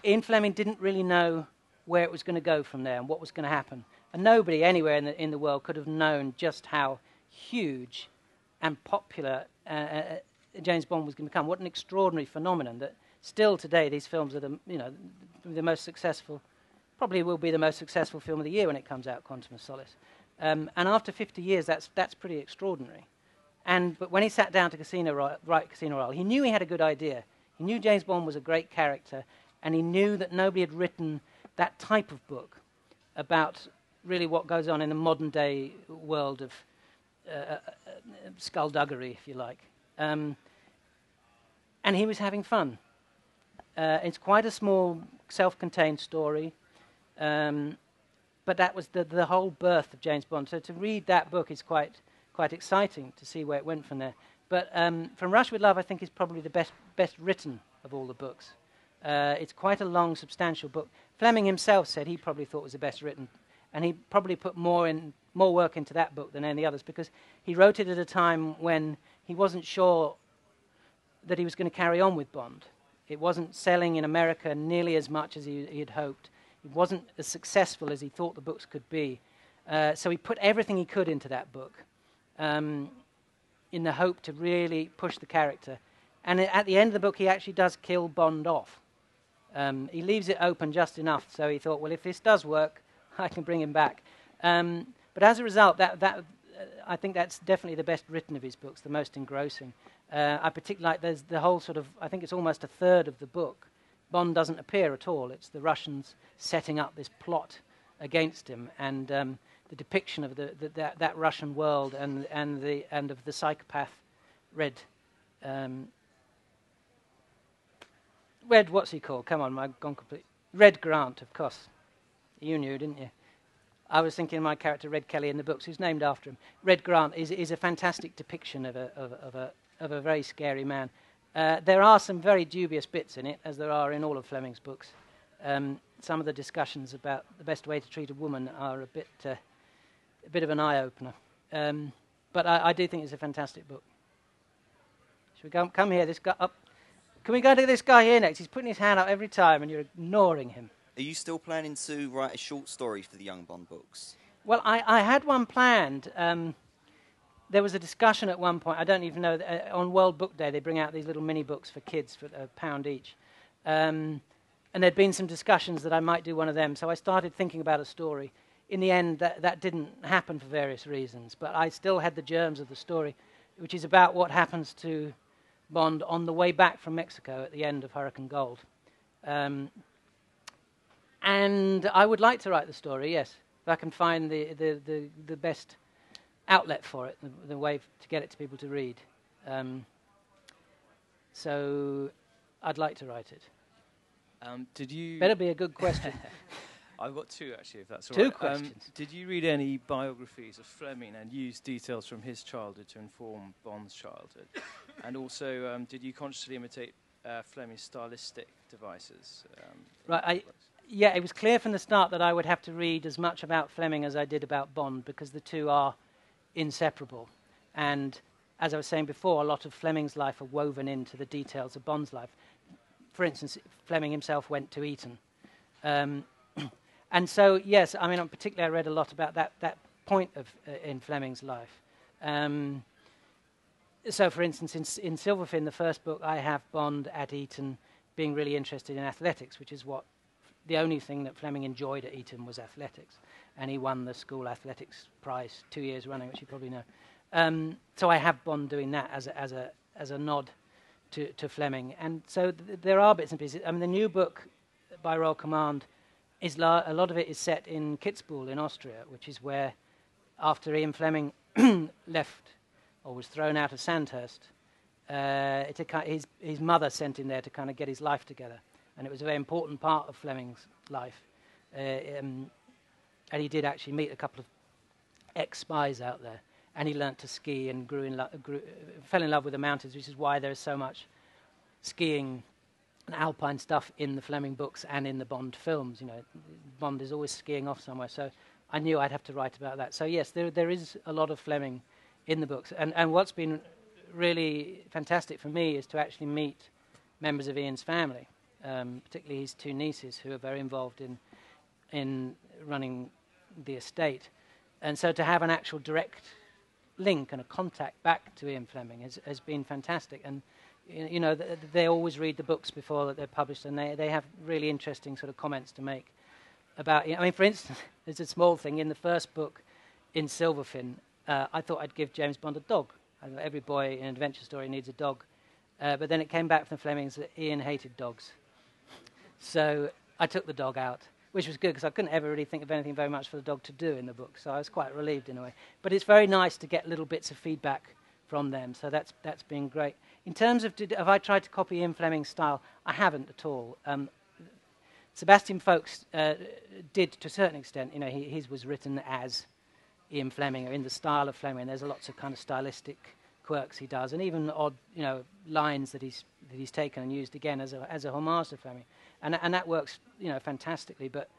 C: Ian Fleming didn't really know where it was going to go from there and what was going to happen. And nobody anywhere in the, in the world could have known just how huge and popular uh, uh, James Bond was going to become. What an extraordinary phenomenon that still today these films are the, you know, the most successful, probably will be the most successful film of the year when it comes out, Quantum of Solace. Um, and after 50 years, that's, that's pretty extraordinary. And, but when he sat down to Casino write Casino Royale, he knew he had a good idea. He knew James Bond was a great character, and he knew that nobody had written that type of book about really what goes on in the modern day world of uh, uh, uh, skullduggery, if you like. Um, and he was having fun. Uh, it's quite a small, self contained story. Um, but that was the, the whole birth of James Bond. So to read that book is quite, quite exciting to see where it went from there. But um, From Russia with Love, I think, is probably the best, best written of all the books. Uh, it's quite a long, substantial book. Fleming himself said he probably thought it was the best written, and he probably put more, in, more work into that book than any others because he wrote it at a time when he wasn't sure that he was going to carry on with Bond. It wasn't selling in America nearly as much as he, he had hoped. It wasn't as successful as he thought the books could be. Uh, so he put everything he could into that book. Um, in the hope to really push the character. And at the end of the book, he actually does kill Bond off. Um, he leaves it open just enough, so he thought, well, if this does work, I can bring him back. Um, but as a result, that, that, uh, I think that's definitely the best written of his books, the most engrossing. Uh, I particularly like there's the whole sort of, I think it's almost a third of the book. Bond doesn't appear at all. It's the Russians setting up this plot against him. And um, the depiction of the, the, that, that, Russian world and, and, the, and of the psychopath Red. Um, Red, what's he called? Come on, I've gone complete. Red Grant, of course. You knew, didn't you? I was thinking of my character Red Kelly in the books, who's named after him. Red Grant is, is a fantastic depiction of a, of, of a, of a very scary man. Uh, there are some very dubious bits in it, as there are in all of Fleming's books. Um, some of the discussions about the best way to treat a woman are a bit uh, a bit of an eye opener. Um, but I, I, do think it's a fantastic book. Should we go, come here? This guy up. Can we go to this guy here next? He's putting his hand up every time, and you're ignoring him.
I: Are you still planning to write a short story for the Young Bond books?
C: Well, I, I had one planned. Um, there was a discussion at one point. I don't even know. Uh, on World Book Day, they bring out these little mini books for kids for a pound each. Um, and there'd been some discussions that I might do one of them. So I started thinking about a story in the end, that, that didn't happen for various reasons, but I still had the germs of the story, which is about what happens to Bond on the way back from Mexico at the end of Hurricane Gold. Um, and I would like to write the story, yes, if I can find the, the, the, the best outlet for it, the, the, way to get it to people to read. Um, so I'd like to write it.
J: Um, did you?
C: Better be a good question.
J: I've got two actually, if that's all
C: two
J: right.
C: Two questions. Um,
J: did you read any biographies of Fleming and use details from his childhood to inform Bond's childhood? and also, um, did you consciously imitate uh, Fleming's stylistic devices? Um,
C: right. I, yeah, it was clear from the start that I would have to read as much about Fleming as I did about Bond because the two are inseparable. And as I was saying before, a lot of Fleming's life are woven into the details of Bond's life. For instance, Fleming himself went to Eton. Um, and so, yes, I mean, particularly I read a lot about that, that point of, uh, in Fleming's life. Um, so, for instance, in, in Silverfin, the first book, I have Bond at Eton being really interested in athletics, which is what the only thing that Fleming enjoyed at Eton was athletics. And he won the school athletics prize two years running, which you probably know. Um, so I have Bond doing that as a, as a, as a nod to, to Fleming. And so th- there are bits and pieces. I mean, the new book by Royal Command is la- a lot of it is set in Kitzbühel in Austria, which is where, after Ian Fleming left or was thrown out of Sandhurst, uh, it, his, his mother sent him there to kind of get his life together. And it was a very important part of Fleming's life. Uh, um, and he did actually meet a couple of ex spies out there. And he learnt to ski and grew in lo- grew, fell in love with the mountains, which is why there is so much skiing and alpine stuff in the Fleming books and in the Bond films. You know, Bond is always skiing off somewhere. So I knew I'd have to write about that. So yes, there there is a lot of Fleming in the books. And and what's been really fantastic for me is to actually meet members of Ian's family, um, particularly his two nieces, who are very involved in in running the estate. And so to have an actual direct link and a contact back to Ian Fleming has, has been fantastic. And you know, they always read the books before that they're published, and they, they have really interesting sort of comments to make about. You know, I mean, for instance, there's a small thing in the first book, in Silverfin. Uh, I thought I'd give James Bond a dog. every boy in an adventure story needs a dog, uh, but then it came back from the Flemings that Ian hated dogs, so I took the dog out, which was good because I couldn't ever really think of anything very much for the dog to do in the book, so I was quite relieved in a way. But it's very nice to get little bits of feedback from them, so that's that's been great. In terms of, did, have I tried to copy Ian Fleming's style? I haven't at all. Um, Sebastian Faulks uh, did to a certain extent. You know, he, his was written as Ian Fleming or in the style of Fleming. There's a lots of kind of stylistic quirks he does, and even odd, you know, lines that he's that he's taken and used again as a as a homage to Fleming, and and that works, you know, fantastically. But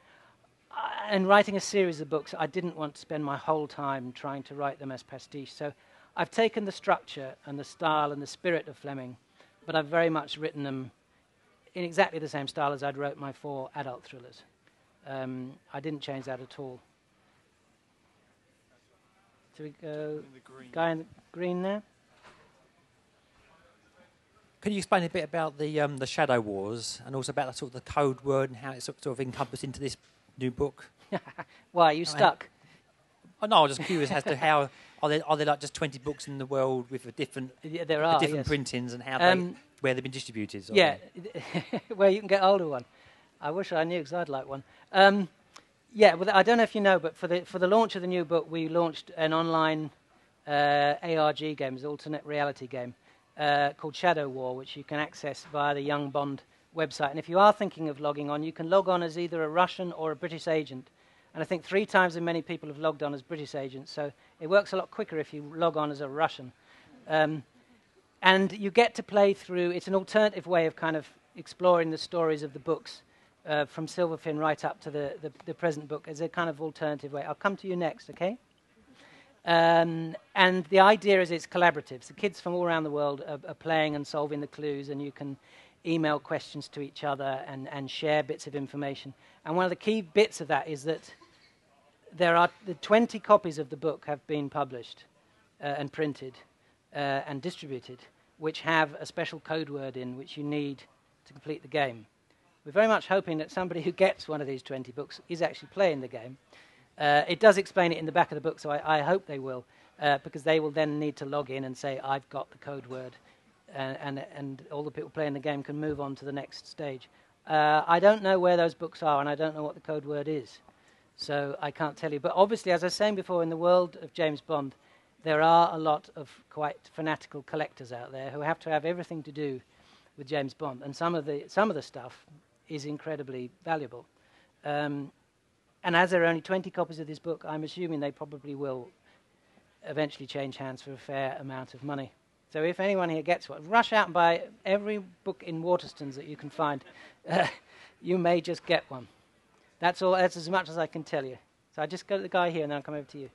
C: uh, in writing a series of books, I didn't want to spend my whole time trying to write them as pastiche. So I've taken the structure and the style and the spirit of Fleming, but I've very much written them in exactly the same style as I'd wrote my four adult thrillers. Um, I didn't change that at all. So we go, in guy in the green there.
K: Can you explain a bit about the um, the Shadow Wars and also about the, sort of the code word and how it's sort of encompassed into this new book?
C: Why are you stuck?
K: Oh, no, I'm just curious as to how are there are there like just 20 books in the world with a different
C: yeah, there are
K: different
C: yes.
K: printings and how
C: um,
K: they, where they've been distributed?
C: Yeah, where you can get older one. I wish I knew because I'd like one. Um, yeah, well, I don't know if you know, but for the for the launch of the new book, we launched an online uh, ARG game, an alternate reality game uh, called Shadow War, which you can access via the Young Bond website. And if you are thinking of logging on, you can log on as either a Russian or a British agent and I think three times as many people have logged on as British agents, so it works a lot quicker if you log on as a Russian. Um, and you get to play through, it's an alternative way of kind of exploring the stories of the books uh, from Silverfin right up to the, the, the, present book as a kind of alternative way. I'll come to you next, okay? Um, and the idea is it's collaborative. So kids from all around the world are, are, playing and solving the clues, and you can email questions to each other and, and share bits of information. And one of the key bits of that is that there are the 20 copies of the book have been published uh, and printed uh, and distributed, which have a special code word in which you need to complete the game. We're very much hoping that somebody who gets one of these 20 books is actually playing the game. Uh, it does explain it in the back of the book, so I, I hope they will, uh, because they will then need to log in and say, I've got the code word, and, and, and all the people playing the game can move on to the next stage. Uh, I don't know where those books are, and I don't know what the code word is. So I can't tell you. But obviously, as I was saying before, in the world of James Bond, there are a lot of quite fanatical collectors out there who have to have everything to do with James Bond. And some of the, some of the stuff is incredibly valuable. Um, and as there are only 20 copies of this book, I'm assuming they probably will eventually change hands for a fair amount of money. So if anyone here gets one, rush out and buy every book in Waterstones that you can find. Uh, you may just get one. That's all. That's as much as I can tell you. So I just go to the guy here, and then I'll come over to you.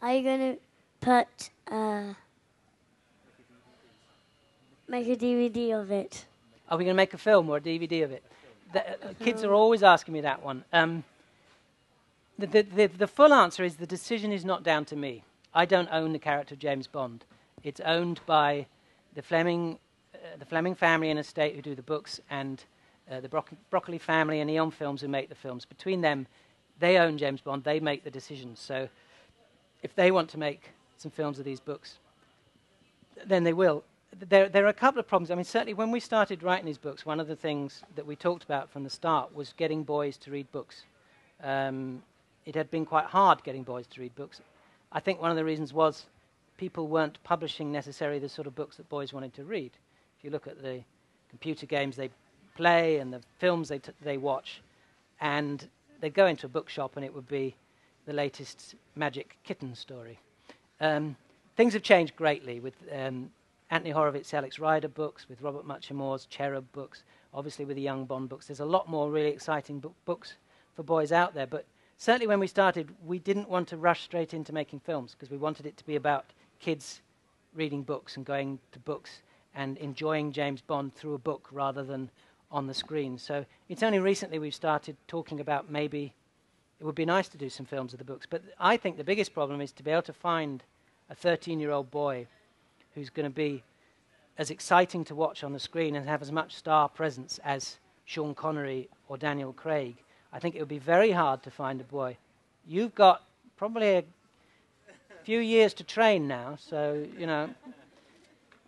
L: Are you going to put uh, make a DVD of it?
C: Are we going to make a film or a DVD of it? The, uh, kids are always asking me that one. Um, the, the, the, the full answer is the decision is not down to me. I don't own the character of James Bond. It's owned by the Fleming, uh, the Fleming family and estate who do the books, and uh, the Bro- Broccoli family and Eon Films who make the films. Between them, they own James Bond. They make the decisions. So if they want to make some films of these books, then they will. There, there are a couple of problems. I mean, certainly when we started writing these books, one of the things that we talked about from the start was getting boys to read books. Um, it had been quite hard getting boys to read books. I think one of the reasons was people weren't publishing necessarily the sort of books that boys wanted to read. If you look at the computer games they play and the films they, t- they watch, and they'd go into a bookshop and it would be the latest Magic Kitten story. Um, things have changed greatly with um, Anthony Horowitz, Alex Rider books, with Robert Muchamore's Cherub books, obviously with the Young Bond books. There's a lot more really exciting bo- books for boys out there. But certainly when we started, we didn't want to rush straight into making films because we wanted it to be about kids reading books and going to books and enjoying James Bond through a book rather than on the screen. So it's only recently we've started talking about maybe it would be nice to do some films of the books. But I think the biggest problem is to be able to find a 13 year old boy who's going to be as exciting to watch on the screen and have as much star presence as Sean Connery or Daniel Craig. I think it would be very hard to find a boy. You've got probably a few years to train now, so you know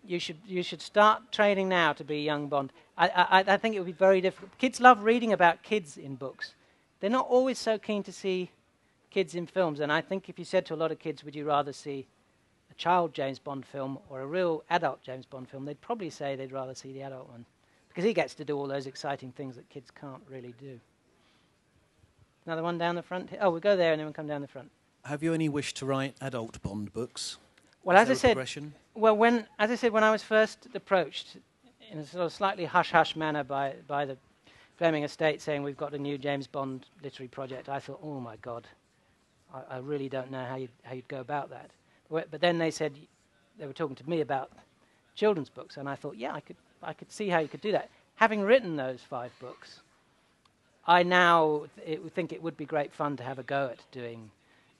C: you should you should start training now to be a young Bond. I, I, I think it would be very difficult. Kids love reading about kids in books. They're not always so keen to see kids in films, and I think if you said to a lot of kids, "Would you rather see child James Bond film or a real adult James Bond film?" they'd probably say they'd rather see the adult one because he gets to do all those exciting things that kids can't really do. Another one down the front. Oh, we'll go there and then we'll come down the front.
M: Have you any wish to write adult Bond books?
C: Well,
M: Is
C: as I said, well, when as I said, when I was first approached in a sort of slightly hush-hush manner by by the Fleming estate saying we've got a new James Bond literary project, I thought, oh my God, I, I really don't know how you'd, how you'd go about that. But, then they said they were talking to me about children's books, and I thought, yeah, I could I could see how you could do that. Having written those five books, I now th- it, think it would be great fun to have a go at doing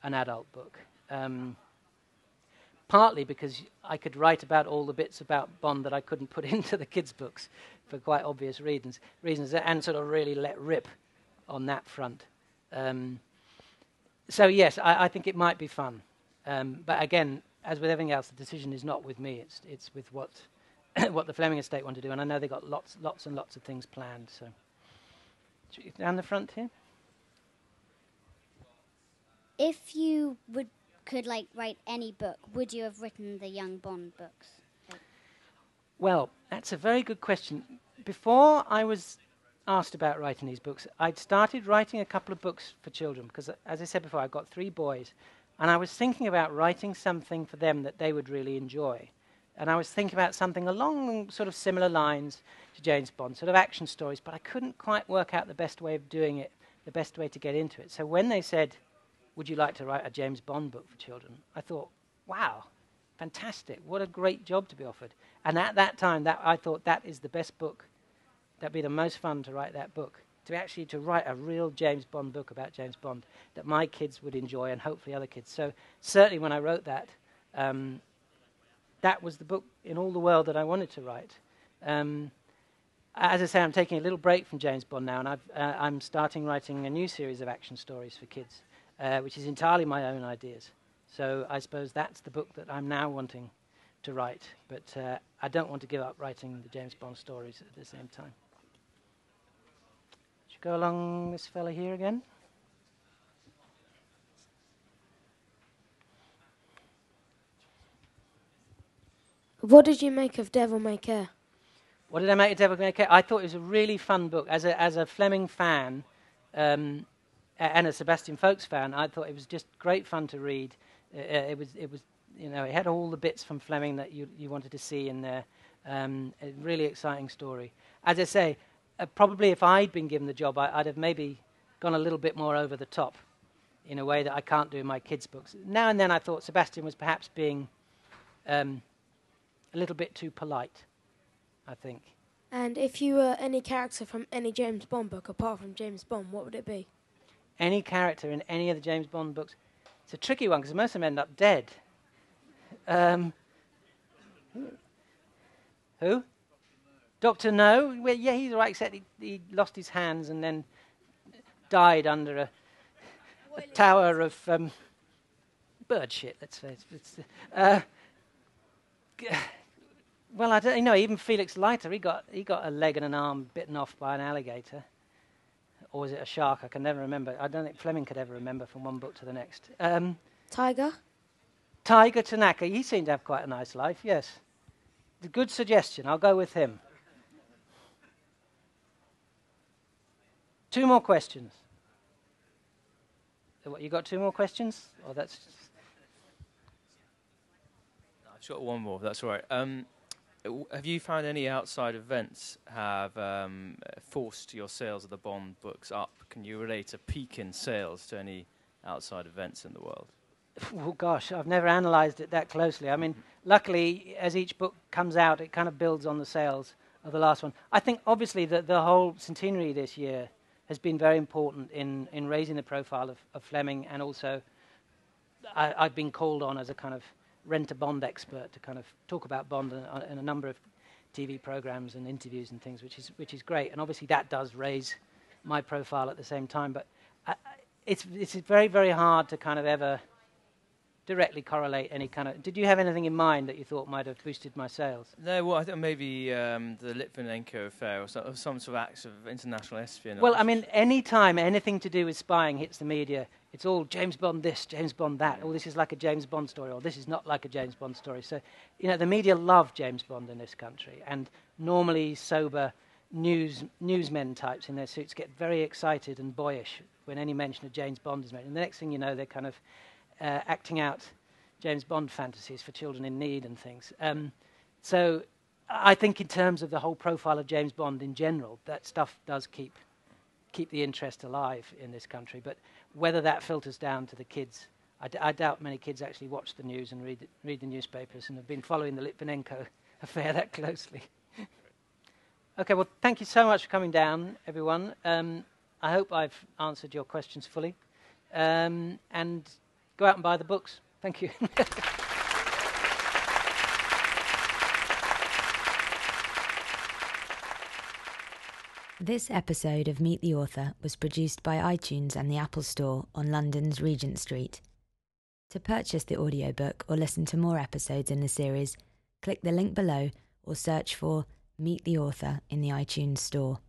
C: an adult book. Um, partly because I could write about all the bits about Bond that I couldn't put into the kids' books for quite obvious reasons, reasons and sort of really let rip on that front. Um, so, yes, I, I, think it might be fun. Um, but again, as with everything else, the decision is not with me, it's, it's with what, what the Fleming estate want to do. And I know they've got lots, lots and lots of things planned. So, down the front here.
N: If you would could like write any book, would you have written the Young Bond books?
C: Well, that's a very good question. Before I was asked about writing these books, I'd started writing a couple of books for children because, as I said before, I've got three boys, and I was thinking about writing something for them that they would really enjoy. And I was thinking about something along sort of similar lines to James Bond, sort of action stories, but I couldn't quite work out the best way of doing it, the best way to get into it. So when they said, would you like to write a James Bond book for children? I thought, wow, fantastic. What a great job to be offered. And at that time, that, I thought that is the best book. That'd be the most fun to write that book. To actually to write a real James Bond book about James Bond that my kids would enjoy and hopefully other kids. So certainly when I wrote that, um, that was the book in all the world that I wanted to write. Um, as I say, I'm taking a little break from James Bond now, and i am uh, starting writing a new series of action stories for kids uh, which is entirely my own ideas. So I suppose that's the book that I'm now wanting to write, but uh, I don't want to give up writing the James Bond stories at the same time. Go along this fella here again.
D: What did you make of Devil May Care?
C: What did I make of Devil May Care? I thought it was a really fun book. As a, as a Fleming fan, um, and a Sebastian Faulks fan, I thought it was just great fun to read. Uh, uh, it was, it was, you know, it had all the bits from Fleming that you you wanted to see in there. Um, a really exciting story. As I say, uh, probably if I'd been given the job, I, would have maybe gone a little bit more over the top, in a way that I can't do in my kids' books. Now and then, I thought Sebastian was perhaps being um, a little bit too polite. I think.
D: And if you were any character from any James Bond book apart from James Bond, what would it be?
C: any character in any of the James Bond books. It's a tricky one because most of them end up dead. Um, who? Doctor No. Well, yeah, he's right, except he, he, lost his hands and then died under a, a tower of um, bird shit. Let's say. Uh, Well, I don't you know. Even Felix Leiter, he got he got a leg and an arm bitten off by an alligator, or was it a shark? I can never remember. I don't think Fleming could ever remember from one book to the next. Um,
D: Tiger.
C: Tiger Tanaka, he seemed to have quite a nice life. Yes, good suggestion. I'll go with him. Two more questions. What, you got two more questions? Oh, that's
J: I've got one more. That's all right. Um, have you found any outside events have um, forced your sales of the Bond books up? Can you relate a peak in sales to any outside events in the world?
C: Oh gosh, I've never analysed it that closely. I mean, luckily, as each book comes out, it kind of builds on the sales of the last one. I think, obviously, that the whole centenary this year has been very important in, in raising the profile of, of Fleming, and also I, I've been called on as a kind of rent a Bond expert to kind of talk about Bond in, a- in a number of TV programs and interviews and things, which is which is great. And obviously, that does raise my profile at the same time. But I, I- it's it's very very hard to kind of ever directly correlate any kind of. Did you have anything in mind that you thought might have boosted my sales?
J: No, well, I think maybe um, the Litvinenko affair or, so, or some sort of acts of international espionage.
C: Well, I mean, any time anything to do with spying hits the media, it's all James Bond this, James Bond that. Or this is like a James Bond story, or this is not like a James Bond story. So, you know, the media love James Bond in this country, and normally sober news newsmen types in their suits get very excited and boyish when any mention of James Bond is made. And the next thing you know, they're kind of uh, acting out James Bond fantasies for children in need and things. Um, so I think in terms of the whole profile of James Bond in general, that stuff does keep keep the interest alive in this country. But whether that filters down to the kids, I, d- I doubt many kids actually watch the news and read, read the newspapers and have been following the Litvinenko affair that closely. okay, well, thank you so much for coming down, everyone. Um, I hope I've answered your questions fully. Um, and go out and buy the books. Thank you.
A: This episode of Meet the Author was produced by iTunes and the Apple Store on London's Regent Street. To purchase the audiobook or listen to more episodes in the series, click the link below or search for Meet the Author in the iTunes Store.